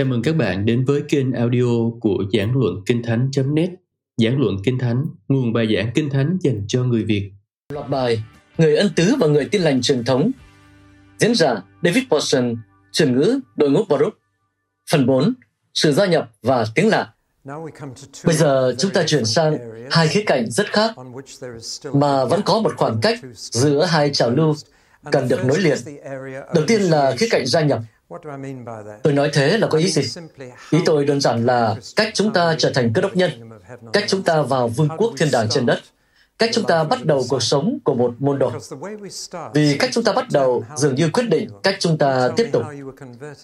Chào mừng các bạn đến với kênh audio của Giảng Luận Kinh Thánh.net Giảng Luận Kinh Thánh, nguồn bài giảng Kinh Thánh dành cho người Việt. Loạt bài Người ân tứ và người tin lành truyền thống. Diễn giả David Paulson, truyền ngữ đội ngũ Baruch. Phần 4 Sự gia nhập và tiếng lạ. Bây giờ chúng ta chuyển sang hai khía cạnh rất khác mà vẫn có một khoảng cách giữa hai trào lưu cần được nối liền. Đầu tiên là khía cạnh gia nhập. Tôi nói thế là có ý gì? Ý tôi đơn giản là cách chúng ta trở thành cơ đốc nhân, cách chúng ta vào vương quốc thiên đàng trên đất, cách chúng ta bắt đầu cuộc sống của một môn đồ. Vì cách chúng ta bắt đầu dường như quyết định cách chúng ta tiếp tục.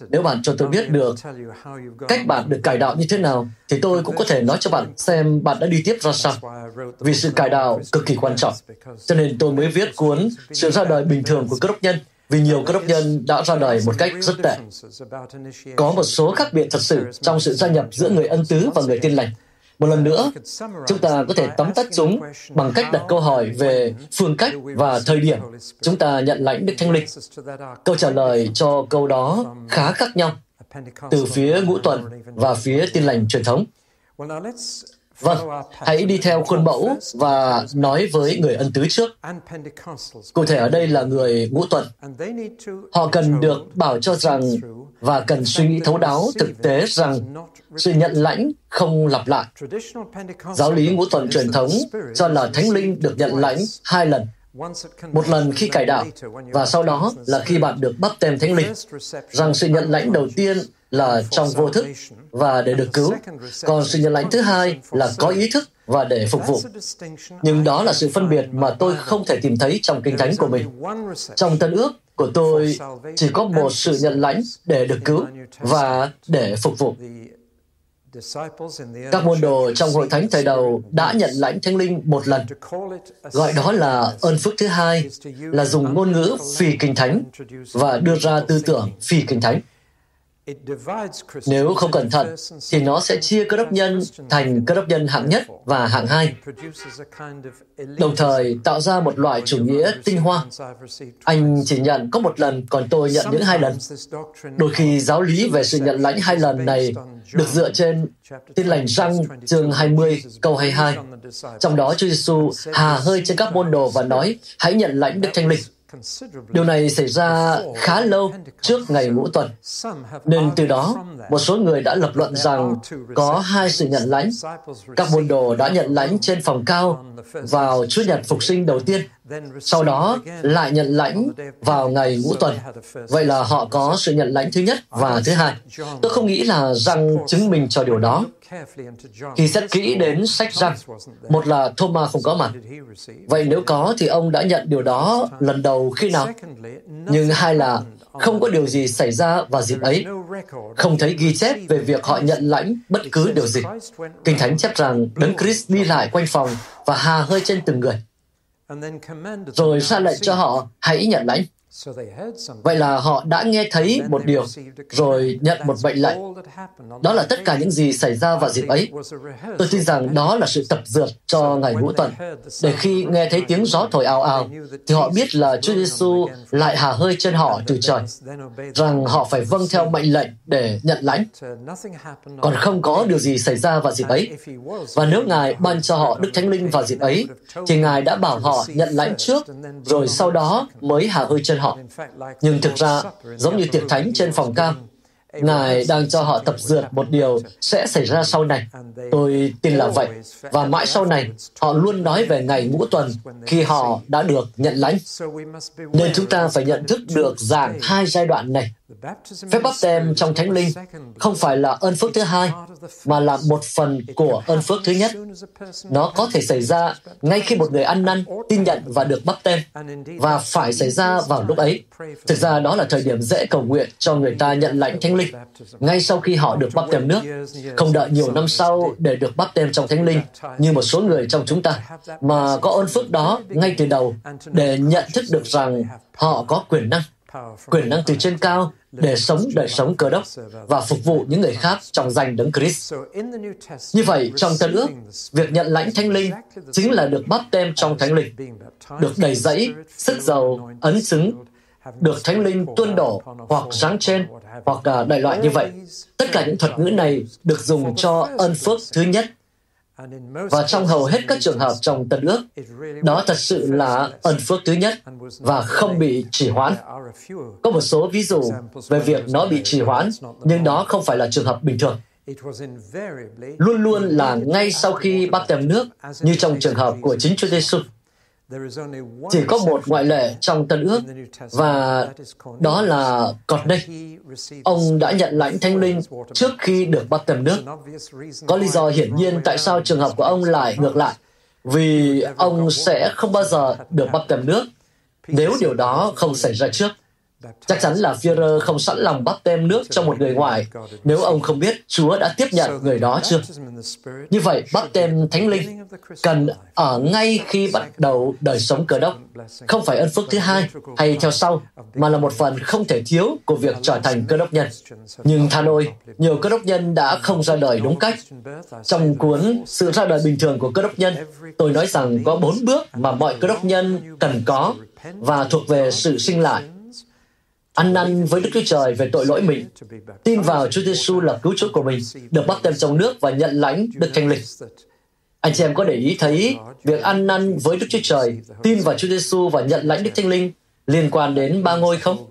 Nếu bạn cho tôi biết được cách bạn được cải đạo như thế nào, thì tôi cũng có thể nói cho bạn xem bạn đã đi tiếp ra sao. Vì sự cải đạo cực kỳ quan trọng. Cho nên tôi mới viết cuốn Sự ra đời bình thường của cơ đốc nhân, vì nhiều cơ đốc nhân đã ra đời một cách rất tệ. Có một số khác biệt thật sự trong sự gia nhập giữa người ân tứ và người tin lành. Một lần nữa, chúng ta có thể tóm tắt chúng bằng cách đặt câu hỏi về phương cách và thời điểm chúng ta nhận lãnh Đức Thánh Linh. Câu trả lời cho câu đó khá khác nhau từ phía ngũ tuần và phía tin lành truyền thống. Vâng, hãy đi theo khuôn mẫu và nói với người ân tứ trước. Cụ thể ở đây là người ngũ tuần. Họ cần được bảo cho rằng và cần suy nghĩ thấu đáo thực tế rằng sự nhận lãnh không lặp lại. Giáo lý ngũ tuần truyền thống cho là thánh linh được nhận lãnh hai lần. Một lần khi cải đạo và sau đó là khi bạn được bắp tem thánh linh. Rằng sự nhận lãnh đầu tiên là trong vô thức và để được cứu, còn sự nhận lãnh thứ hai là có ý thức và để phục vụ. Nhưng đó là sự phân biệt mà tôi không thể tìm thấy trong kinh thánh của mình. Trong tân ước của tôi chỉ có một sự nhận lãnh để được cứu và để phục vụ. Các môn đồ trong hội thánh thời đầu đã nhận lãnh thánh linh một lần. Gọi đó là ơn phước thứ hai, là dùng ngôn ngữ phi kinh thánh và đưa ra tư tưởng phi kinh thánh. Nếu không cẩn thận, thì nó sẽ chia cơ đốc nhân thành cơ đốc nhân hạng nhất và hạng hai, đồng thời tạo ra một loại chủ nghĩa tinh hoa. Anh chỉ nhận có một lần, còn tôi nhận những hai lần. Đôi khi giáo lý về sự nhận lãnh hai lần này được dựa trên tin lành răng chương 20 câu 22. Trong đó Chúa Giêsu hà hơi trên các môn đồ và nói, hãy nhận lãnh Đức Thánh Linh. Điều này xảy ra khá lâu trước ngày ngũ tuần, nên từ đó một số người đã lập luận rằng có hai sự nhận lãnh. Các môn đồ đã nhận lãnh trên phòng cao vào Chúa Nhật Phục sinh đầu tiên, sau đó lại nhận lãnh vào ngày ngũ tuần. Vậy là họ có sự nhận lãnh thứ nhất và thứ hai. Tôi không nghĩ là răng chứng minh cho điều đó. Khi xét kỹ đến sách răng, một là Thomas không có mặt. Vậy nếu có thì ông đã nhận điều đó lần đầu khi nào? Nhưng hai là không có điều gì xảy ra vào dịp ấy. Không thấy ghi chép về việc họ nhận lãnh bất cứ điều gì. Kinh Thánh chép rằng Đấng Christ đi lại quanh phòng và hà hơi trên từng người. Rồi ra lệnh cho họ hãy nhận lãnh. Vậy là họ đã nghe thấy một điều, rồi nhận một mệnh lệnh. Đó là tất cả những gì xảy ra vào dịp ấy. Tôi tin rằng đó là sự tập dượt cho ngày ngũ tuần, để khi nghe thấy tiếng gió thổi ào ào, thì họ biết là Chúa Giêsu lại hà hơi trên họ từ trời, rằng họ phải vâng theo mệnh lệnh để nhận lãnh. Còn không có điều gì xảy ra vào dịp ấy. Và nếu Ngài ban cho họ Đức Thánh Linh vào dịp ấy, thì Ngài đã bảo họ nhận lãnh trước, rồi sau đó mới hà hơi trên họ họ. Nhưng thực ra, giống như tiệc thánh trên phòng cam, Ngài đang cho họ tập dượt một điều sẽ xảy ra sau này. Tôi tin là vậy. Và mãi sau này, họ luôn nói về ngày ngũ tuần khi họ đã được nhận lãnh. Nên chúng ta phải nhận thức được dạng hai giai đoạn này. Phép bắp tem trong Thánh Linh không phải là ơn phước thứ hai, mà là một phần của ơn phước thứ nhất. Nó có thể xảy ra ngay khi một người ăn năn, tin nhận và được bắp tem, và phải xảy ra vào lúc ấy. Thực ra đó là thời điểm dễ cầu nguyện cho người ta nhận lãnh Thánh Linh, ngay sau khi họ được bắp tem nước, không đợi nhiều năm sau để được bắp tem trong Thánh Linh, như một số người trong chúng ta, mà có ơn phước đó ngay từ đầu để nhận thức được rằng họ có quyền năng quyền năng từ trên cao để sống đời sống cơ đốc và phục vụ những người khác trong danh đấng Christ. Như vậy, trong Tân ước, việc nhận lãnh Thánh Linh chính là được bắp tem trong Thánh Linh, được đầy dẫy, sức giàu, ấn xứng, được Thánh Linh tuôn đổ hoặc giáng trên hoặc đại loại như vậy. Tất cả những thuật ngữ này được dùng cho ơn phước thứ nhất. Và trong hầu hết các trường hợp trong Tân ước, đó thật sự là ơn phước thứ nhất và không bị trì hoãn. Có một số ví dụ về việc nó bị trì hoãn, nhưng đó không phải là trường hợp bình thường luôn luôn là ngay sau khi bắt tem nước, như trong trường hợp của chính Chúa Giêsu. Chỉ có một ngoại lệ trong Tân ước và đó là Corney. Ông đã nhận lãnh thánh linh trước khi được bắt tem nước. Có lý do hiển nhiên tại sao trường hợp của ông lại ngược lại. Vì ông sẽ không bao giờ được bắt tem nước nếu điều đó không xảy ra trước. Chắc chắn là Führer không sẵn lòng bắt tem nước cho một người ngoài nếu ông không biết Chúa đã tiếp nhận người đó chưa. Như vậy, bắt tem thánh linh cần ở ngay khi bắt đầu đời sống cờ đốc, không phải ân phước thứ hai hay theo sau, mà là một phần không thể thiếu của việc trở thành cơ đốc nhân. Nhưng than ôi, nhiều cơ đốc nhân đã không ra đời đúng cách. Trong cuốn Sự ra đời bình thường của cơ đốc nhân, tôi nói rằng có bốn bước mà mọi cơ đốc nhân cần có và thuộc về sự sinh lại ăn năn với Đức Chúa Trời về tội lỗi mình, tin vào Chúa Giêsu là cứu Chúa của mình, được bắt tem trong nước và nhận lãnh Đức Thánh Linh. Anh chị em có để ý thấy việc ăn năn với Đức Chúa Trời, tin vào Chúa Giêsu và nhận lãnh Đức Thánh Linh liên quan đến ba ngôi không?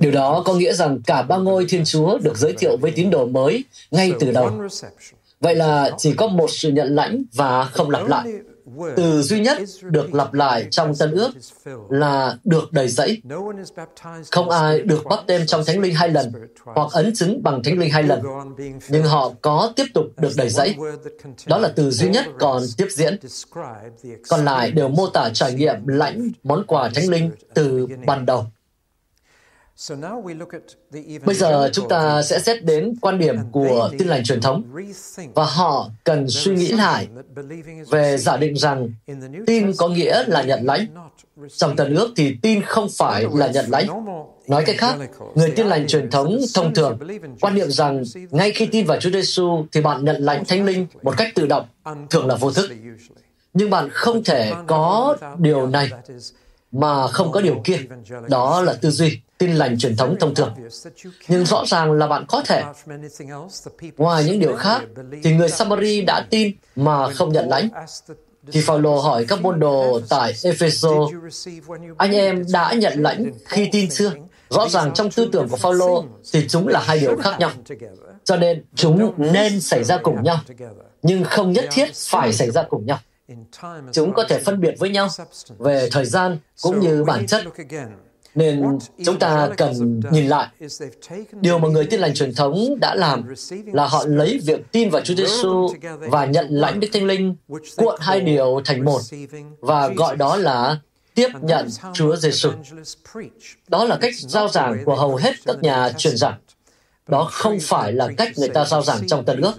Điều đó có nghĩa rằng cả ba ngôi Thiên Chúa được giới thiệu với tín đồ mới ngay từ đầu. Vậy là chỉ có một sự nhận lãnh và không lặp lại từ duy nhất được lặp lại trong Tân ước là được đầy dẫy. Không ai được bắt tem trong Thánh Linh hai lần hoặc ấn chứng bằng Thánh Linh hai lần, nhưng họ có tiếp tục được đầy dẫy. Đó là từ duy nhất còn tiếp diễn. Còn lại đều mô tả trải nghiệm lãnh món quà Thánh Linh từ ban đầu. Bây giờ chúng ta sẽ xét đến quan điểm của tin lành truyền thống và họ cần suy nghĩ lại về giả định rằng tin có nghĩa là nhận lãnh. Trong tần ước thì tin không phải là nhận lãnh. Nói cách khác, người tin lành truyền thống thông thường quan niệm rằng ngay khi tin vào Chúa Giêsu thì bạn nhận lãnh Thánh Linh một cách tự động, thường là vô thức. Nhưng bạn không thể có điều này mà không có điều kia. Đó là tư duy tin lành truyền thống thông thường. Nhưng rõ ràng là bạn có thể. Ngoài những điều khác, thì người Samari đã tin mà không nhận lãnh. Thì Phaolô hỏi các môn đồ tại Epheso, anh em đã nhận lãnh khi tin chưa? Rõ ràng trong tư tưởng của Phaolô thì chúng là hai điều khác nhau. Cho nên chúng nên xảy ra cùng nhau, nhưng không nhất thiết phải xảy ra cùng nhau. Chúng có thể phân biệt với nhau về thời gian cũng như bản chất nên chúng ta cần nhìn lại. Điều mà người tin lành truyền thống đã làm là họ lấy việc tin vào Chúa Giêsu và nhận lãnh Đức Thánh Linh cuộn hai điều thành một và gọi đó là tiếp nhận Chúa Giêsu. Đó là cách giao giảng của hầu hết các nhà truyền giảng. Đó không phải là cách người ta giao giảng trong Tân ước.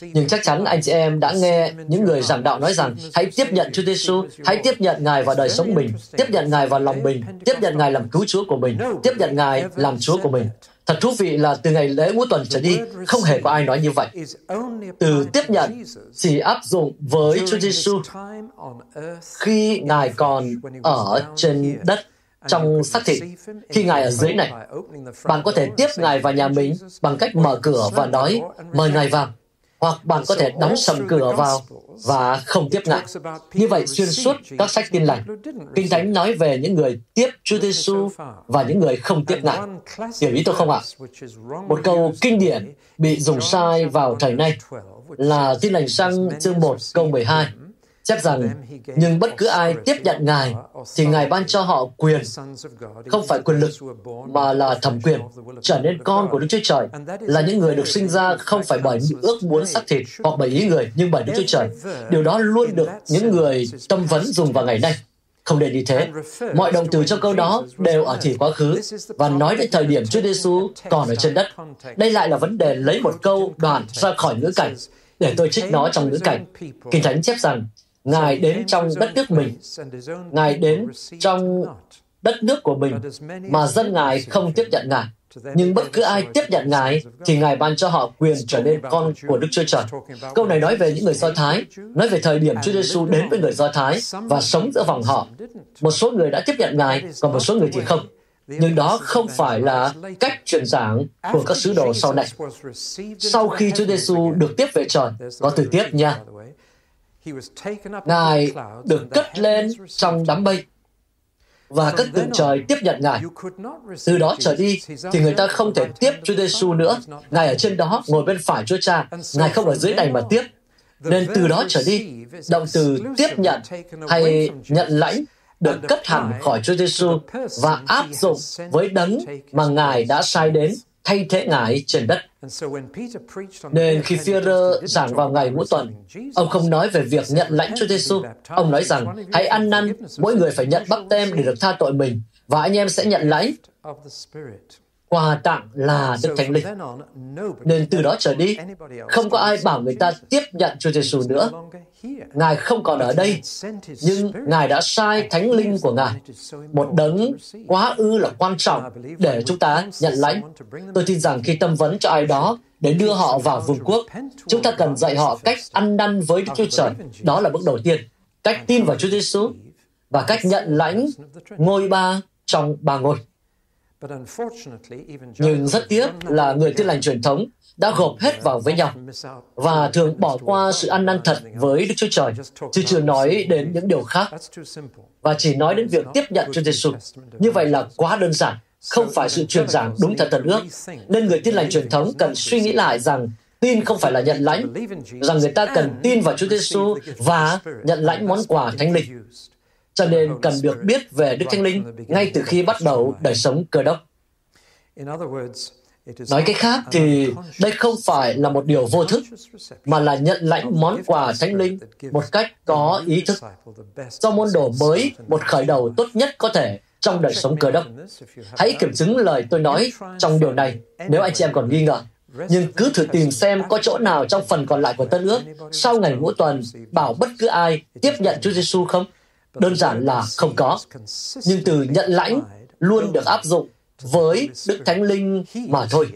Nhưng chắc chắn anh chị em đã nghe những người giảng đạo nói rằng hãy tiếp nhận Chúa Giêsu, hãy tiếp nhận Ngài vào đời sống mình, tiếp nhận Ngài vào lòng mình, tiếp nhận Ngài làm cứu Chúa của mình, tiếp nhận Ngài làm Chúa của mình. Thật thú vị là từ ngày lễ ngũ tuần trở đi, không hề có ai nói như vậy. Từ tiếp nhận chỉ áp dụng với Chúa Giêsu khi Ngài còn ở trên đất trong xác thịt khi Ngài ở dưới này. Bạn có thể tiếp Ngài vào nhà mình bằng cách mở cửa và nói, mời Ngài vào. Hoặc bạn có thể đóng sầm cửa vào và không tiếp Ngài. Như vậy, xuyên suốt các sách tin lành, Kinh Thánh nói về những người tiếp Chúa Giêsu và những người không tiếp Ngài. Hiểu ý tôi không ạ? Một câu kinh điển bị dùng sai vào thời nay là tin lành sang chương 1 câu 12 chép rằng nhưng bất cứ ai tiếp nhận Ngài thì Ngài ban cho họ quyền, không phải quyền lực, mà là thẩm quyền, trở nên con của Đức Chúa Trời, là những người được sinh ra không phải bởi ước muốn xác thịt hoặc bởi ý người, nhưng bởi Đức Chúa Trời. Điều đó luôn được những người tâm vấn dùng vào ngày nay. Không để như thế. Mọi động từ trong câu đó đều ở thì quá khứ và nói đến thời điểm Chúa Giêsu còn ở trên đất. Đây lại là vấn đề lấy một câu đoạn ra khỏi ngữ cảnh để tôi trích nó trong ngữ cảnh. Kinh Thánh chép rằng, Ngài đến trong đất nước mình. Ngài đến trong đất nước của mình mà dân Ngài không tiếp nhận Ngài. Nhưng bất cứ ai tiếp nhận Ngài thì Ngài ban cho họ quyền trở nên con của Đức Chúa Trời. Câu này nói về những người Do Thái, nói về thời điểm Chúa Giêsu đến với người Do Thái và sống giữa vòng họ. Một số người đã tiếp nhận Ngài, còn một số người thì không. nhưng đó không phải là cách truyền giảng của các sứ đồ sau này. Sau khi Chúa Giêsu được tiếp về trời, có từ tiếp nha. Ngài được cất lên trong đám mây và các tầng trời tiếp nhận Ngài. Từ đó trở đi thì người ta không thể tiếp Chúa Giêsu nữa. Ngài ở trên đó ngồi bên phải Chúa Cha, Ngài không ở dưới này mà tiếp. Nên từ đó trở đi, động từ tiếp nhận hay nhận lãnh được cất hẳn khỏi Chúa Giêsu và áp dụng với đấng mà Ngài đã sai đến thay thế Ngài trên đất. Nên khi Führer giảng vào ngày ngũ tuần, ông không nói về việc nhận lãnh Chúa Giêsu. Ông nói rằng, hãy ăn năn, mỗi người phải nhận bắp tem để được tha tội mình, và anh em sẽ nhận lãnh quà tặng là Đức Thánh Linh. Nên từ đó trở đi, không có ai bảo người ta tiếp nhận Chúa Giêsu nữa. Ngài không còn ở đây, nhưng Ngài đã sai Thánh Linh của Ngài, một đấng quá ư là quan trọng để chúng ta nhận lãnh. Tôi tin rằng khi tâm vấn cho ai đó để đưa họ vào vương quốc, chúng ta cần dạy họ cách ăn năn với Đức Chúa Trời. Đó là bước đầu tiên. Cách tin vào Chúa Giêsu và cách nhận lãnh ngôi ba trong ba ngôi. Nhưng rất tiếc là người tin lành truyền thống đã gộp hết vào với nhau và thường bỏ qua sự ăn năn thật với Đức Chúa Trời, chứ chưa nói đến những điều khác. Và chỉ nói đến việc tiếp nhận Chúa Giêsu. Như vậy là quá đơn giản, không phải sự truyền giảng đúng thật tận ước. Nên người tin lành truyền thống cần suy nghĩ lại rằng tin không phải là nhận lãnh, rằng người ta cần tin vào Chúa Giêsu và nhận lãnh món quà Thánh Linh cho nên cần được biết về Đức Thánh Linh ngay từ khi bắt đầu đời sống cơ đốc. Nói cách khác thì đây không phải là một điều vô thức, mà là nhận lãnh món quà Thánh Linh một cách có ý thức. Do môn đồ mới, một khởi đầu tốt nhất có thể trong đời sống cơ đốc. Hãy kiểm chứng lời tôi nói trong điều này nếu anh chị em còn nghi ngờ. Nhưng cứ thử tìm xem có chỗ nào trong phần còn lại của Tân ước sau ngày ngũ tuần bảo bất cứ ai tiếp nhận Chúa Giêsu không? Đơn giản là không có. Nhưng từ nhận lãnh luôn được áp dụng với Đức Thánh Linh mà thôi.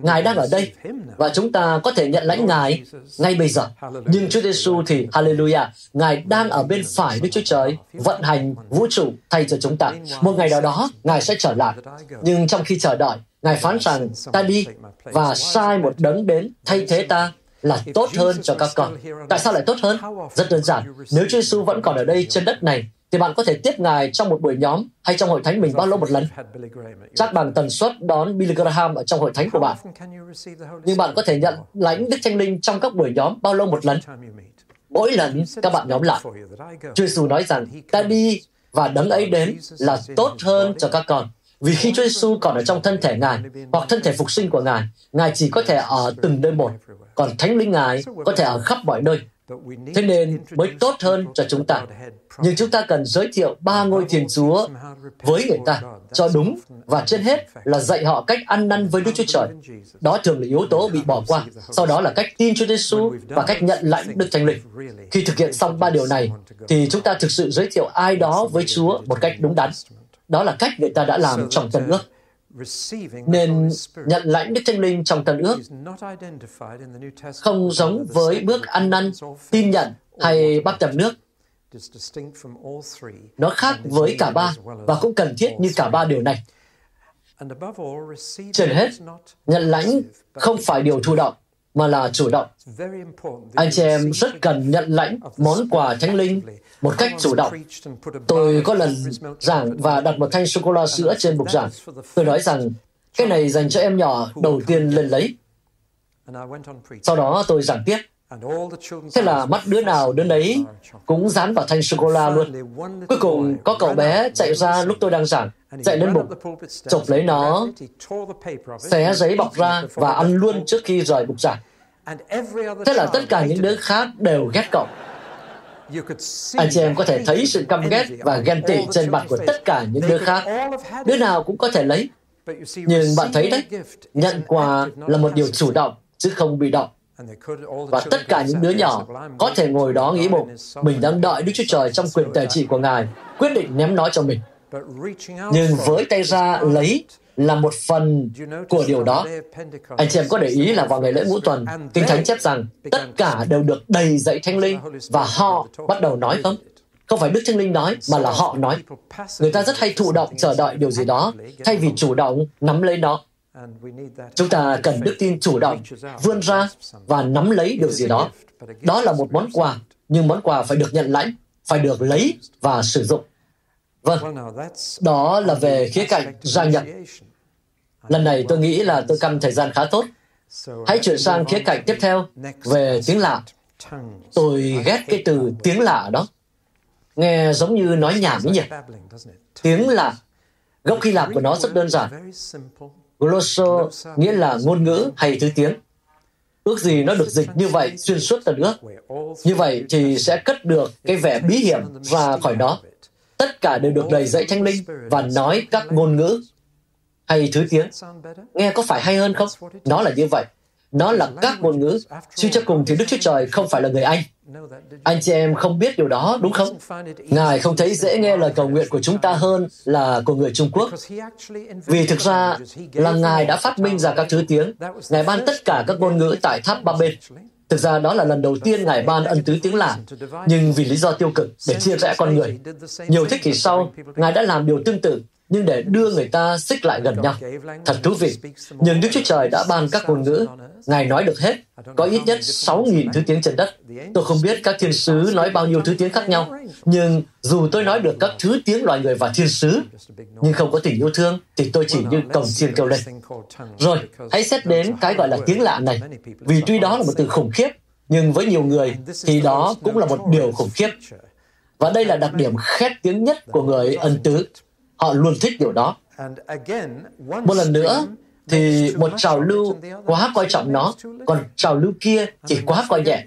Ngài đang ở đây và chúng ta có thể nhận lãnh Ngài ngay bây giờ. Nhưng Chúa Giêsu thì Hallelujah, Ngài đang ở bên phải Đức Chúa Trời vận hành vũ trụ thay cho chúng ta. Một ngày nào đó Ngài sẽ trở lại. Nhưng trong khi chờ đợi, Ngài phán rằng ta đi và sai một đấng đến thay thế ta là tốt hơn cho các con. Tại sao lại tốt hơn? Rất đơn giản. Nếu Chúa Giêsu vẫn còn ở đây trên đất này, thì bạn có thể tiếp Ngài trong một buổi nhóm hay trong hội thánh mình bao lâu một lần. Chắc bằng tần suất đón Billy Graham ở trong hội thánh của bạn. Nhưng bạn có thể nhận lãnh Đức Thánh Linh trong các buổi nhóm bao lâu một lần. Mỗi lần các bạn nhóm lại. Chúa Giêsu nói rằng, ta đi và đấng ấy đến là tốt hơn cho các con. Vì khi Chúa Giêsu còn ở trong thân thể Ngài hoặc thân thể phục sinh của Ngài, Ngài chỉ có thể ở từng nơi một, còn Thánh Linh Ngài có thể ở khắp mọi nơi. Thế nên mới tốt hơn cho chúng ta. Nhưng chúng ta cần giới thiệu ba ngôi Thiên Chúa với người ta cho đúng và trên hết là dạy họ cách ăn năn với Đức Chúa Trời. Đó thường là yếu tố bị bỏ qua. Sau đó là cách tin Chúa Giêsu và cách nhận lãnh Đức Thánh Linh. Khi thực hiện xong ba điều này, thì chúng ta thực sự giới thiệu ai đó với Chúa một cách đúng đắn. Đó là cách người ta đã làm trong Tân ước. Nên nhận lãnh Đức Thánh Linh trong Tân ước. không giống với bước ăn năn, tin nhận hay bắt tầm nước. Nó khác với cả ba và cũng cần thiết như cả ba điều này. Trên hết, nhận lãnh không phải điều thụ động, mà là chủ động. Anh chị em rất cần nhận lãnh món quà thánh linh một cách chủ động. Tôi có lần giảng và đặt một thanh sô-cô-la sữa trên bục giảng. Tôi nói rằng, cái này dành cho em nhỏ đầu tiên lên lấy. Sau đó tôi giảng tiếp. Thế là mắt đứa nào đứa nấy cũng dán vào thanh sô-cô-la luôn. Cuối cùng có cậu bé chạy ra lúc tôi đang giảng, chạy lên bục, chụp lấy nó, xé giấy bọc ra và ăn luôn trước khi rời bục giảng. Thế là tất cả những đứa khác đều ghét cậu. Anh chị em có thể thấy sự căm ghét và ghen tị trên mặt của tất cả những đứa khác. Đứa nào cũng có thể lấy. Nhưng bạn thấy đấy, nhận quà là một điều chủ động, chứ không bị động. Và tất cả những đứa nhỏ có thể ngồi đó nghĩ bụng, mình đang đợi Đức Chúa Trời trong quyền tài trị của Ngài, quyết định ném nó cho mình. Nhưng với tay ra lấy là một phần của điều đó. Anh chị em có để ý là vào ngày lễ ngũ tuần, Kinh Thánh chép rằng tất cả đều được đầy dạy thanh linh và họ bắt đầu nói không? Không phải Đức Thánh Linh nói, mà là họ nói. Người ta rất hay thụ động chờ đợi điều gì đó, thay vì chủ động nắm lấy nó. Chúng ta cần đức tin chủ động, vươn ra và nắm lấy điều gì đó. Đó là một món quà, nhưng món quà phải được nhận lãnh, phải được lấy và sử dụng. Vâng, đó là về khía cạnh gia nhập. Lần này tôi nghĩ là tôi căn thời gian khá tốt. Hãy chuyển sang khía cạnh tiếp theo về tiếng lạ. Tôi ghét cái từ tiếng lạ đó. Nghe giống như nói nhảm ấy nhỉ? Tiếng lạ. Gốc Hy Lạp của nó rất đơn giản. Glosso nghĩa là ngôn ngữ hay thứ tiếng. Ước gì nó được dịch như vậy xuyên suốt tận nước. Như vậy thì sẽ cất được cái vẻ bí hiểm ra khỏi đó. Tất cả đều được đầy dạy thanh linh và nói các ngôn ngữ hay thứ tiếng. Nghe có phải hay hơn không? Nó là như vậy. Nó là các ngôn ngữ. Suy cho cùng thì Đức Chúa Trời không phải là người Anh. Anh chị em không biết điều đó, đúng không? Ngài không thấy dễ nghe lời cầu nguyện của chúng ta hơn là của người Trung Quốc. Vì thực ra là Ngài đã phát minh ra các thứ tiếng. Ngài ban tất cả các ngôn ngữ tại tháp ba bên. Thực ra đó là lần đầu tiên Ngài ban ân tứ tiếng lạ, nhưng vì lý do tiêu cực để chia rẽ con người. Nhiều thế kỷ sau, Ngài đã làm điều tương tự nhưng để đưa người ta xích lại gần nhau. Thật thú vị. Nhưng Đức Chúa Trời đã ban các ngôn ngữ. Ngài nói được hết. Có ít nhất 6.000 thứ tiếng trên đất. Tôi không biết các thiên sứ nói bao nhiêu thứ tiếng khác nhau. Nhưng dù tôi nói được các thứ tiếng loài người và thiên sứ, nhưng không có tình yêu thương, thì tôi chỉ như cổng chiên kêu lên. Rồi, hãy xét đến cái gọi là tiếng lạ này. Vì tuy đó là một từ khủng khiếp, nhưng với nhiều người thì đó cũng là một điều khủng khiếp. Và đây là đặc điểm khét tiếng nhất của người ân tứ. Họ luôn thích điều đó. Một lần nữa, thì một trào lưu quá coi trọng nó, còn trào lưu kia thì quá coi nhẹ.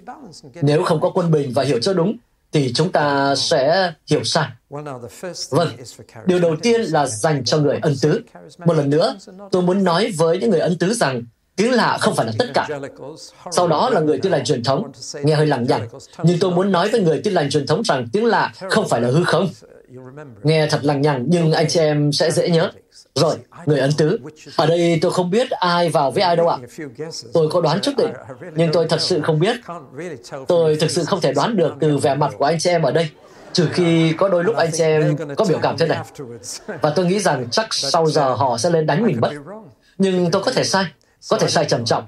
Nếu không có quân bình và hiểu cho đúng, thì chúng ta sẽ hiểu sai. Vâng, điều đầu tiên là dành cho người ân tứ. Một lần nữa, tôi muốn nói với những người ân tứ rằng tiếng lạ không phải là tất cả. Sau đó là người tin lành truyền thống, nghe hơi lằng nhằng. Nhưng tôi muốn nói với người tin lành truyền thống rằng tiếng lạ không phải là hư không. Nghe thật lằng nhằng, nhưng anh chị em sẽ dễ nhớ. Rồi, người ấn tứ. Ở đây tôi không biết ai vào với ai đâu ạ. Tôi có đoán chút định, nhưng tôi thật sự không biết. Tôi thực sự không thể đoán được từ vẻ mặt của anh chị em ở đây, trừ khi có đôi lúc anh chị em có biểu cảm thế này. Và tôi nghĩ rằng chắc sau giờ họ sẽ lên đánh mình mất. Nhưng tôi có thể sai có thể sai trầm trọng,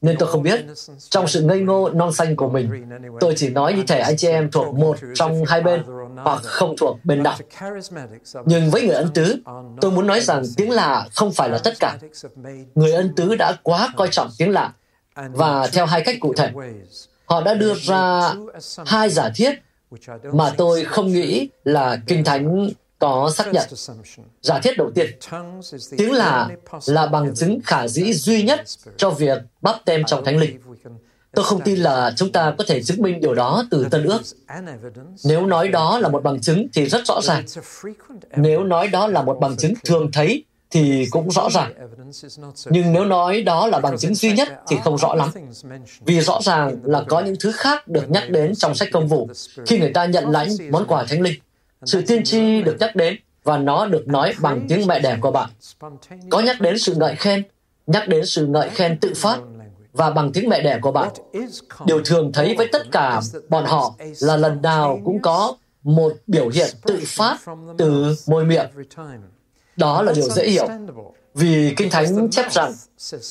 nên tôi không biết. Trong sự ngây ngô non xanh của mình, tôi chỉ nói như thể anh chị em thuộc một trong hai bên hoặc không thuộc bên nào. Nhưng với người ân tứ, tôi muốn nói rằng tiếng lạ không phải là tất cả. Người ân tứ đã quá coi trọng tiếng lạ và theo hai cách cụ thể. Họ đã đưa ra hai giả thiết mà tôi không nghĩ là Kinh Thánh có xác nhận. Giả thiết đầu tiên, tiếng lạ là bằng chứng khả dĩ duy nhất cho việc bắp tem trong Thánh Linh. Tôi không tin là chúng ta có thể chứng minh điều đó từ Tân ước. Nếu nói đó là một bằng chứng thì rất rõ ràng. Nếu nói đó là một bằng chứng thường thấy thì cũng rõ ràng. Nhưng nếu nói đó là bằng chứng duy nhất thì không rõ lắm. Vì rõ ràng là có những thứ khác được nhắc đến trong sách công vụ khi người ta nhận lãnh món quà thánh linh. Sự tiên tri được nhắc đến và nó được nói bằng tiếng mẹ đẻ của bạn. Có nhắc đến sự ngợi khen, nhắc đến sự ngợi khen tự phát và bằng tiếng mẹ đẻ của bạn. Điều thường thấy với tất cả bọn họ là lần nào cũng có một biểu hiện tự phát từ môi miệng. Đó là điều dễ hiểu. Vì Kinh Thánh chép rằng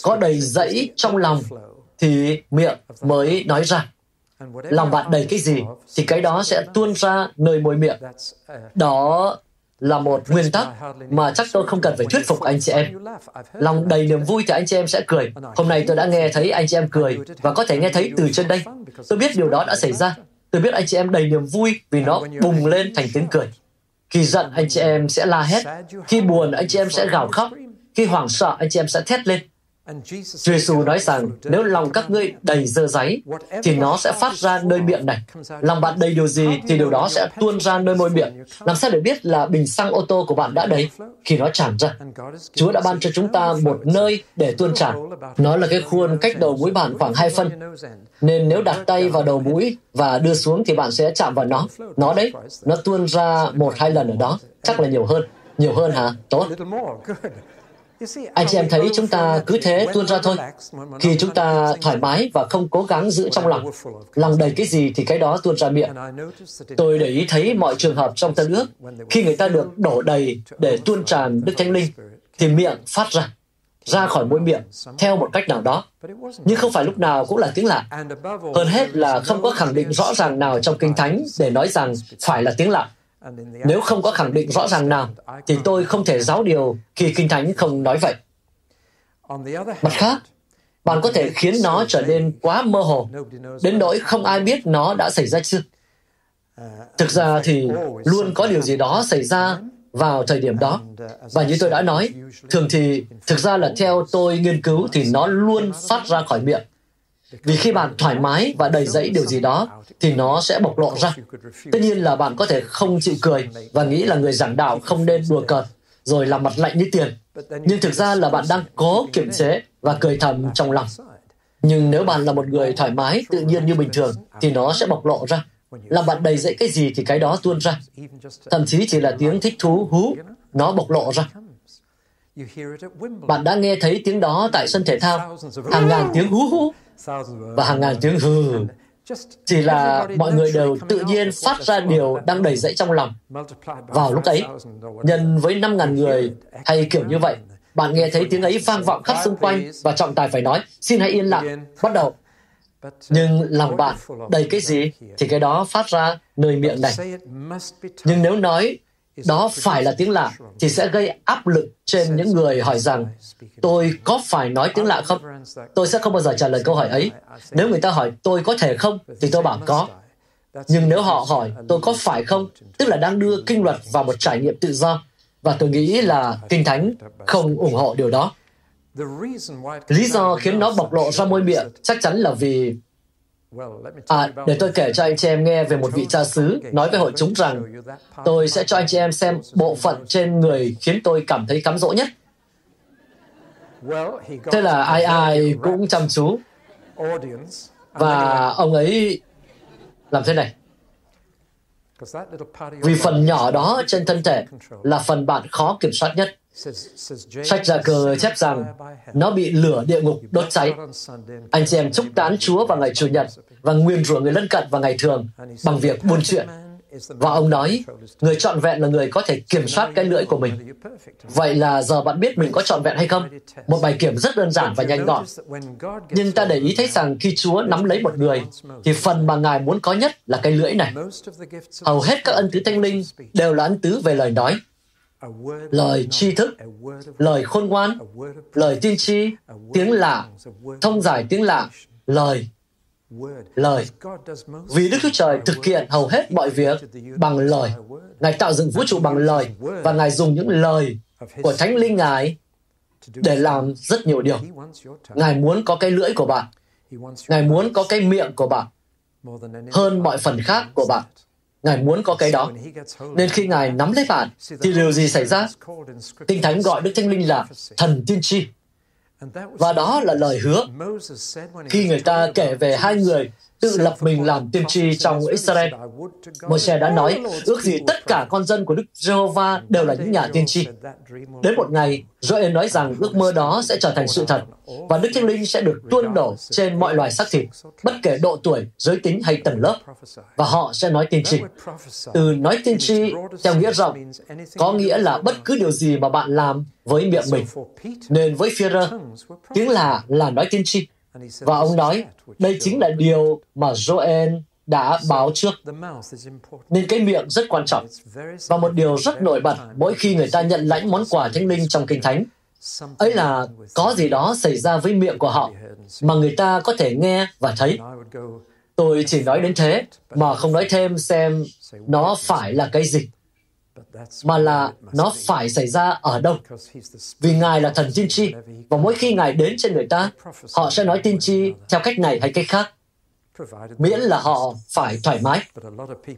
có đầy dẫy trong lòng thì miệng mới nói ra lòng bạn đầy cái gì thì cái đó sẽ tuôn ra nơi môi miệng đó là một nguyên tắc mà chắc tôi không cần phải thuyết phục anh chị em. Lòng đầy niềm vui thì anh chị em sẽ cười. Hôm nay tôi đã nghe thấy anh chị em cười và có thể nghe thấy từ trên đây. Tôi biết điều đó đã xảy ra. Tôi biết anh chị em đầy niềm vui vì nó bùng lên thành tiếng cười. Khi giận anh chị em sẽ la hét. Khi buồn anh chị em sẽ gào khóc. Khi hoảng sợ anh chị em sẽ thét lên. Chúa Giêsu nói rằng nếu lòng các ngươi đầy dơ giấy thì nó sẽ phát ra nơi miệng này. Lòng bạn đầy điều gì thì điều đó sẽ tuôn ra nơi môi miệng. Làm sao để biết là bình xăng ô tô của bạn đã đầy khi nó tràn ra? Chúa đã ban cho chúng ta một nơi để tuôn tràn. Nó là cái khuôn cách đầu mũi bạn khoảng hai phân. Nên nếu đặt tay vào đầu mũi và đưa xuống thì bạn sẽ chạm vào nó. Nó đấy, nó tuôn ra một hai lần ở đó. Chắc là nhiều hơn. Nhiều hơn hả? Tốt. Anh chị em thấy chúng ta cứ thế tuôn ra thôi. Khi chúng ta thoải mái và không cố gắng giữ trong lòng, lòng đầy cái gì thì cái đó tuôn ra miệng. Tôi để ý thấy mọi trường hợp trong tân ước, khi người ta được đổ đầy để tuôn tràn Đức Thánh Linh, thì miệng phát ra, ra khỏi mũi miệng, theo một cách nào đó. Nhưng không phải lúc nào cũng là tiếng lạ. Hơn hết là không có khẳng định rõ ràng nào trong Kinh Thánh để nói rằng phải là tiếng lạ. Nếu không có khẳng định rõ ràng nào, thì tôi không thể giáo điều khi Kinh Thánh không nói vậy. Mặt khác, bạn có thể khiến nó trở nên quá mơ hồ, đến nỗi không ai biết nó đã xảy ra chưa. Thực ra thì luôn có điều gì đó xảy ra vào thời điểm đó. Và như tôi đã nói, thường thì, thực ra là theo tôi nghiên cứu thì nó luôn phát ra khỏi miệng. Vì khi bạn thoải mái và đầy dẫy điều gì đó, thì nó sẽ bộc lộ ra. Tất nhiên là bạn có thể không chịu cười và nghĩ là người giảng đạo không nên đùa cợt, rồi làm mặt lạnh như tiền. Nhưng thực ra là bạn đang cố kiềm chế và cười thầm trong lòng. Nhưng nếu bạn là một người thoải mái, tự nhiên như bình thường, thì nó sẽ bộc lộ ra. Làm bạn đầy dẫy cái gì thì cái đó tuôn ra. Thậm chí chỉ là tiếng thích thú hú, nó bộc lộ ra. Bạn đã nghe thấy tiếng đó tại sân thể thao, hàng ngàn tiếng hú hú và hàng ngàn tiếng hừ. Chỉ là mọi người đều tự nhiên phát ra điều đang đầy dẫy trong lòng. Vào lúc ấy, nhân với 5.000 người hay kiểu như vậy, bạn nghe thấy tiếng ấy vang vọng khắp xung quanh và trọng tài phải nói, xin hãy yên lặng, bắt đầu. Nhưng lòng bạn đầy cái gì thì cái đó phát ra nơi miệng này. Nhưng nếu nói đó phải là tiếng lạ thì sẽ gây áp lực trên những người hỏi rằng tôi có phải nói tiếng lạ không? Tôi sẽ không bao giờ trả lời câu hỏi ấy. Nếu người ta hỏi tôi có thể không thì tôi bảo có. Nhưng nếu họ hỏi tôi có phải không, tức là đang đưa kinh luật vào một trải nghiệm tự do. Và tôi nghĩ là Kinh Thánh không ủng hộ điều đó. Lý do khiến nó bộc lộ ra môi miệng chắc chắn là vì À, để tôi kể cho anh chị em nghe về một vị cha xứ nói với hội chúng rằng tôi sẽ cho anh chị em xem bộ phận trên người khiến tôi cảm thấy cám dỗ nhất. Thế là ai ai cũng chăm chú. Và ông ấy làm thế này. Vì phần nhỏ đó trên thân thể là phần bạn khó kiểm soát nhất. Sách Gia Cờ chép rằng nó bị lửa địa ngục đốt cháy. Anh chị em chúc tán Chúa vào ngày Chủ nhật và nguyên rủa người lân cận vào ngày thường bằng việc buôn chuyện. Và ông nói, người trọn vẹn là người có thể kiểm soát cái lưỡi của mình. Vậy là giờ bạn biết mình có trọn vẹn hay không? Một bài kiểm rất đơn giản và nhanh gọn. Nhưng ta để ý thấy rằng khi Chúa nắm lấy một người, thì phần mà Ngài muốn có nhất là cái lưỡi này. Hầu hết các ân tứ thanh linh đều là ân tứ về lời nói, lời tri thức, lời khôn ngoan, lời tiên tri, tiếng lạ, thông giải tiếng lạ, lời, lời. Vì Đức Chúa Trời thực hiện hầu hết mọi việc bằng lời. Ngài tạo dựng vũ trụ bằng lời và Ngài dùng những lời của Thánh Linh Ngài để làm rất nhiều điều. Ngài muốn có cái lưỡi của bạn. Ngài muốn có cái miệng của bạn hơn mọi phần khác của bạn. Ngài muốn có cái đó. Nên khi Ngài nắm lấy bạn, thì điều gì xảy ra? Kinh Thánh gọi Đức Thánh Linh là thần tiên tri. Và đó là lời hứa. Khi người ta kể về hai người tự lập mình làm tiên tri trong Israel. Moshe đã nói, ước gì tất cả con dân của Đức Giê-hô-va đều là những nhà tiên tri. Đến một ngày, Joel nói rằng ước mơ đó sẽ trở thành sự thật, và Đức Thánh Linh sẽ được tuôn đổ trên mọi loài xác thịt, bất kể độ tuổi, giới tính hay tầng lớp, và họ sẽ nói tiên tri. Từ nói tiên tri theo nghĩa rộng, có nghĩa là bất cứ điều gì mà bạn làm với miệng mình. Nên với Führer, tiếng là là nói tiên tri và ông nói, đây chính là điều mà Joel đã báo trước. Nên cái miệng rất quan trọng. Và một điều rất nổi bật mỗi khi người ta nhận lãnh món quà thánh linh trong Kinh Thánh, ấy là có gì đó xảy ra với miệng của họ mà người ta có thể nghe và thấy. Tôi chỉ nói đến thế, mà không nói thêm xem nó phải là cái gì mà là nó phải xảy ra ở đâu. Vì Ngài là thần tiên tri, và mỗi khi Ngài đến trên người ta, họ sẽ nói tiên tri theo cách này hay cách khác, miễn là họ phải thoải mái.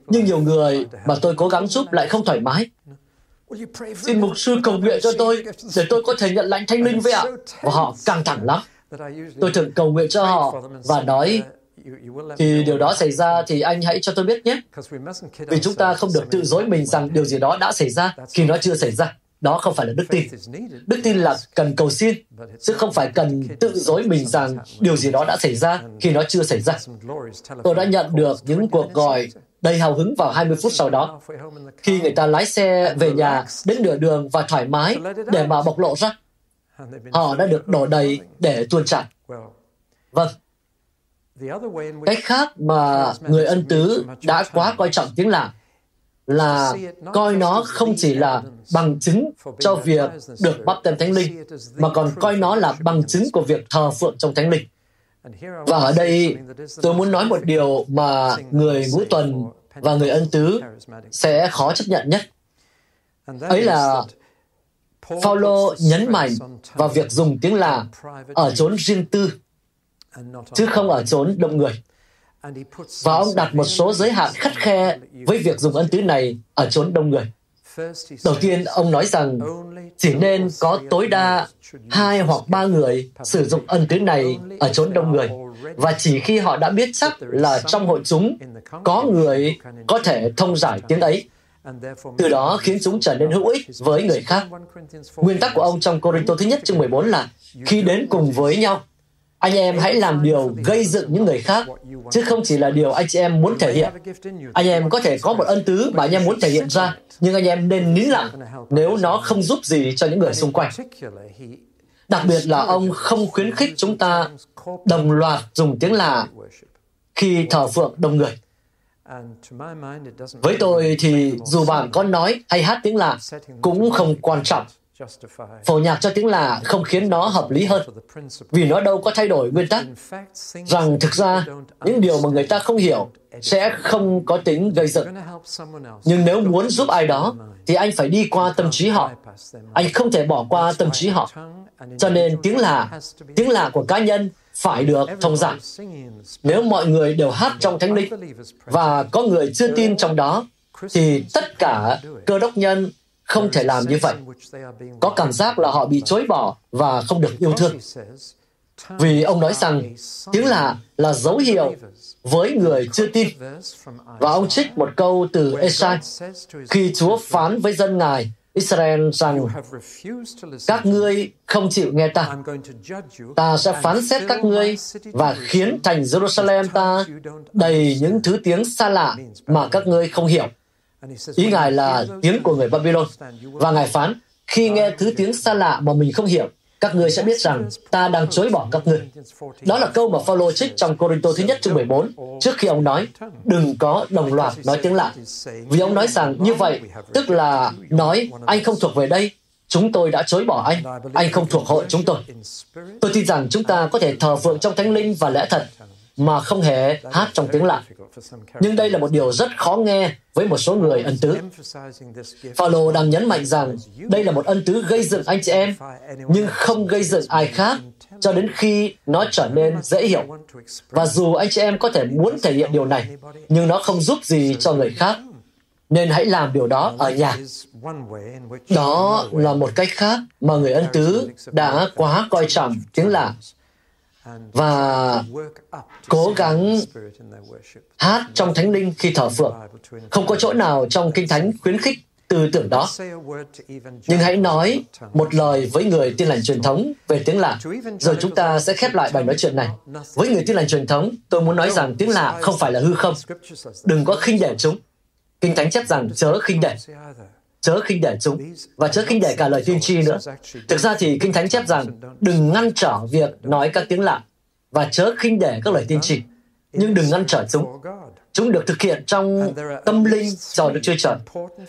Nhưng nhiều người mà tôi cố gắng giúp lại không thoải mái. Xin mục sư cầu nguyện cho tôi, để tôi có thể nhận lãnh thanh linh vậy ạ. Và họ căng thẳng lắm. Tôi thường cầu nguyện cho họ và nói thì điều đó xảy ra thì anh hãy cho tôi biết nhé. Vì chúng ta không được tự dối mình rằng điều gì đó đã xảy ra khi nó chưa xảy ra. đó không phải là đức tin. Đức tin là cần cầu xin, chứ không phải cần tự dối mình rằng điều gì đó đã xảy ra khi nó chưa xảy ra. Tôi đã nhận được những cuộc gọi đầy hào hứng vào 20 phút sau đó, khi người ta lái xe về nhà đến nửa đường và thoải mái để mà bộc lộ ra. Họ đã được đổ đầy để tuôn tràn. Vâng, cách khác mà người ân tứ đã quá coi trọng tiếng lạ là coi nó không chỉ là bằng chứng cho việc được bắp tem thánh linh, mà còn coi nó là bằng chứng của việc thờ phượng trong thánh linh. Và ở đây tôi muốn nói một điều mà người ngũ tuần và người ân tứ sẽ khó chấp nhận nhất. Ấy là Paulo nhấn mạnh vào việc dùng tiếng là ở chốn riêng tư, chứ không ở chốn đông người. Và ông đặt một số giới hạn khắt khe với việc dùng ân tứ này ở chốn đông người. Đầu tiên, ông nói rằng chỉ nên có tối đa hai hoặc ba người sử dụng ân tứ này ở chốn đông người, và chỉ khi họ đã biết chắc là trong hội chúng có người có thể thông giải tiếng ấy, từ đó khiến chúng trở nên hữu ích với người khác. Nguyên tắc của ông trong Corinto thứ nhất chương 14 là khi đến cùng với nhau, anh em hãy làm điều gây dựng những người khác, chứ không chỉ là điều anh chị em muốn thể hiện. Anh em có thể có một ân tứ mà anh em muốn thể hiện ra, nhưng anh em nên nín lặng nếu nó không giúp gì cho những người xung quanh. Đặc biệt là ông không khuyến khích chúng ta đồng loạt dùng tiếng là khi thờ phượng đông người. Với tôi thì dù bạn có nói hay hát tiếng lạ cũng không quan trọng. Phổ nhạc cho tiếng lạ không khiến nó hợp lý hơn, vì nó đâu có thay đổi nguyên tắc, rằng thực ra những điều mà người ta không hiểu sẽ không có tính gây dựng. Nhưng nếu muốn giúp ai đó, thì anh phải đi qua tâm trí họ. Anh không thể bỏ qua tâm trí họ. Cho nên tiếng lạ, tiếng lạ của cá nhân phải được thông giảng. Nếu mọi người đều hát trong thánh linh và có người chưa tin trong đó, thì tất cả cơ đốc nhân không thể làm như vậy. Có cảm giác là họ bị chối bỏ và không được yêu thương. Vì ông nói rằng, tiếng lạ là dấu hiệu với người chưa tin. Và ông trích một câu từ Esai, khi Chúa phán với dân Ngài, Israel rằng, các ngươi không chịu nghe ta. Ta sẽ phán xét các ngươi và khiến thành Jerusalem ta đầy những thứ tiếng xa lạ mà các ngươi không hiểu. Ý Ngài là tiếng của người Babylon. Và Ngài phán, khi nghe thứ tiếng xa lạ mà mình không hiểu, các ngươi sẽ biết rằng ta đang chối bỏ các ngươi. Đó là câu mà Phaolô trích trong Corinto thứ nhất chương 14, trước khi ông nói, đừng có đồng loạt nói tiếng lạ. Vì ông nói rằng như vậy, tức là nói, anh không thuộc về đây, chúng tôi đã chối bỏ anh, anh không thuộc hội chúng tôi. Tôi tin rằng chúng ta có thể thờ phượng trong thánh linh và lẽ thật, mà không hề hát trong tiếng lạ. Nhưng đây là một điều rất khó nghe với một số người ân tứ. Phaolô đang nhấn mạnh rằng đây là một ân tứ gây dựng anh chị em, nhưng không gây dựng ai khác cho đến khi nó trở nên dễ hiểu. Và dù anh chị em có thể muốn thể hiện điều này, nhưng nó không giúp gì cho người khác, nên hãy làm điều đó ở nhà. Đó là một cách khác mà người ân tứ đã quá coi trọng tiếng lạ và cố gắng hát trong thánh linh khi thờ phượng. Không có chỗ nào trong Kinh Thánh khuyến khích tư tưởng đó. Nhưng hãy nói một lời với người tin lành truyền thống về tiếng lạ, rồi chúng ta sẽ khép lại bài nói chuyện này. Với người tin lành truyền thống, tôi muốn nói rằng tiếng lạ không phải là hư không. Đừng có khinh để chúng. Kinh Thánh chép rằng chớ khinh để chớ khinh để chúng và chớ khinh để cả lời tiên tri nữa. Thực ra thì Kinh Thánh chép rằng đừng ngăn trở việc nói các tiếng lạ và chớ khinh để các lời tiên tri, nhưng đừng ngăn trở chúng. Chúng được thực hiện trong tâm linh cho Đức Chúa Trời.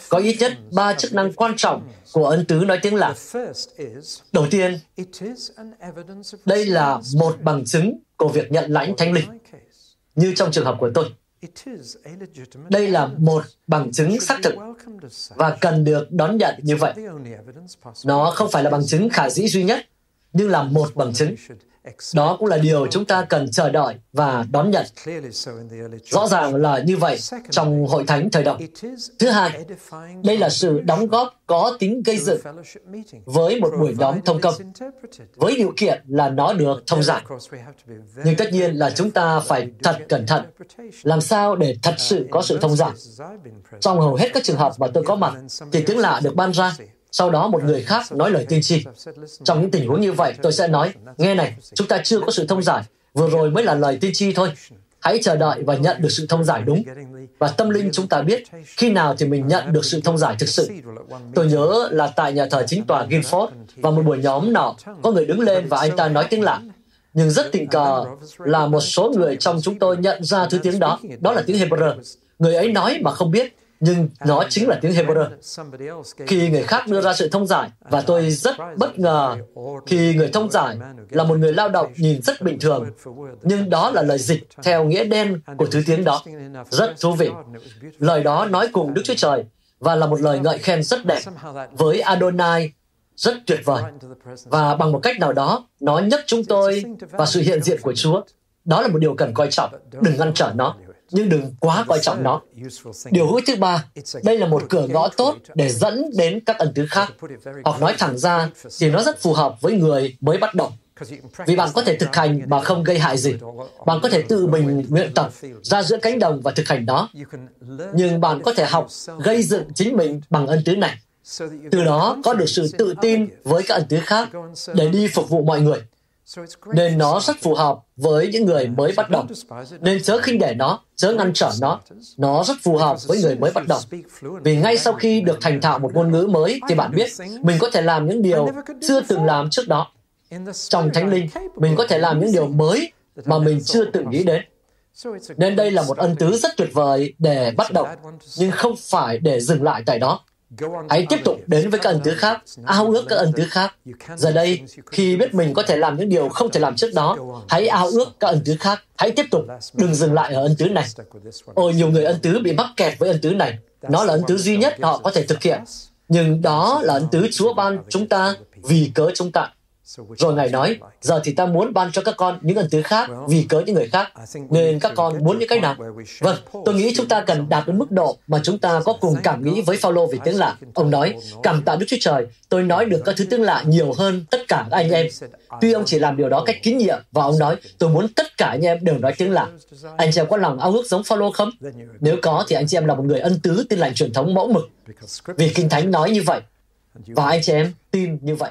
Có ít nhất ba chức năng quan trọng của ân tứ nói tiếng lạ. Đầu tiên, đây là một bằng chứng của việc nhận lãnh thánh linh, như trong trường hợp của tôi. Đây là một bằng chứng xác thực và cần được đón nhận như vậy. Nó không phải là bằng chứng khả dĩ duy nhất, nhưng là một bằng chứng. Đó cũng là điều chúng ta cần chờ đợi và đón nhận. Rõ ràng là như vậy trong hội thánh thời động. Thứ hai, đây là sự đóng góp có tính gây dựng với một buổi nhóm thông công, với điều kiện là nó được thông giải. Nhưng tất nhiên là chúng ta phải thật cẩn thận, làm sao để thật sự có sự thông giải. Trong hầu hết các trường hợp mà tôi có mặt, thì tiếng lạ được ban ra, sau đó một người khác nói lời tiên tri. Trong những tình huống như vậy, tôi sẽ nói, nghe này, chúng ta chưa có sự thông giải, vừa rồi mới là lời tiên tri thôi. Hãy chờ đợi và nhận được sự thông giải đúng. Và tâm linh chúng ta biết khi nào thì mình nhận được sự thông giải thực sự. Tôi nhớ là tại nhà thờ chính tòa Guildford và một buổi nhóm nọ, có người đứng lên và anh ta nói tiếng lạ. Nhưng rất tình cờ là một số người trong chúng tôi nhận ra thứ tiếng đó, đó là tiếng Hebrew. Người ấy nói mà không biết, nhưng nó chính là tiếng Hebrew. Khi người khác đưa ra sự thông giải, và tôi rất bất ngờ khi người thông giải là một người lao động nhìn rất bình thường, nhưng đó là lời dịch theo nghĩa đen của thứ tiếng đó. Rất thú vị. Lời đó nói cùng Đức Chúa Trời và là một lời ngợi khen rất đẹp. Với Adonai, rất tuyệt vời. Và bằng một cách nào đó, nó nhấc chúng tôi vào sự hiện diện của Chúa. Đó là một điều cần coi trọng. Đừng ngăn trở nó nhưng đừng quá coi trọng nó. Điều hữu thứ ba, đây là một cửa ngõ tốt để dẫn đến các ân tứ khác. Hoặc nói thẳng ra thì nó rất phù hợp với người mới bắt đầu. Vì bạn có thể thực hành mà không gây hại gì. Bạn có thể tự mình luyện tập ra giữa cánh đồng và thực hành đó. Nhưng bạn có thể học gây dựng chính mình bằng ân tứ này. Từ đó có được sự tự tin với các ân tứ khác để đi phục vụ mọi người nên nó rất phù hợp với những người mới bắt đầu. Nên chớ khinh để nó, chớ ngăn trở nó. Nó rất phù hợp với người mới bắt đầu. Vì ngay sau khi được thành thạo một ngôn ngữ mới thì bạn biết mình có thể làm những điều chưa từng làm trước đó. Trong Thánh Linh, mình có thể làm những điều mới mà mình chưa từng nghĩ đến. Nên đây là một ân tứ rất tuyệt vời để bắt đầu, nhưng không phải để dừng lại tại đó. Hãy tiếp tục đến với các ân tứ khác, ao ước các ân tứ khác. Giờ đây, khi biết mình có thể làm những điều không thể làm trước đó, hãy ao ước các ân tứ khác. Hãy tiếp tục, đừng dừng lại ở ân tứ này. Ôi, nhiều người ân tứ bị mắc kẹt với ân tứ này. Nó là ân tứ duy nhất họ có thể thực hiện. Nhưng đó là ân tứ Chúa ban chúng ta vì cớ chúng ta. Rồi Ngài nói, giờ thì ta muốn ban cho các con những ân tứ khác vì cớ những người khác, nên các con muốn những cái nào? Vâng, tôi nghĩ chúng ta cần đạt đến mức độ mà chúng ta có cùng cảm nghĩ với Phaolô về tiếng lạ. Ông nói, cảm tạ Đức Chúa Trời, tôi nói được các thứ tiếng lạ nhiều hơn tất cả anh em. Tuy ông chỉ làm điều đó cách kín nhiệm, và ông nói, tôi muốn tất cả anh em đều nói tiếng lạ. Anh chị em có lòng ao ước giống Phaolô không? Nếu có, thì anh chị em là một người ân tứ tin lành truyền thống mẫu mực. Vì Kinh Thánh nói như vậy, và anh chị em tin như vậy.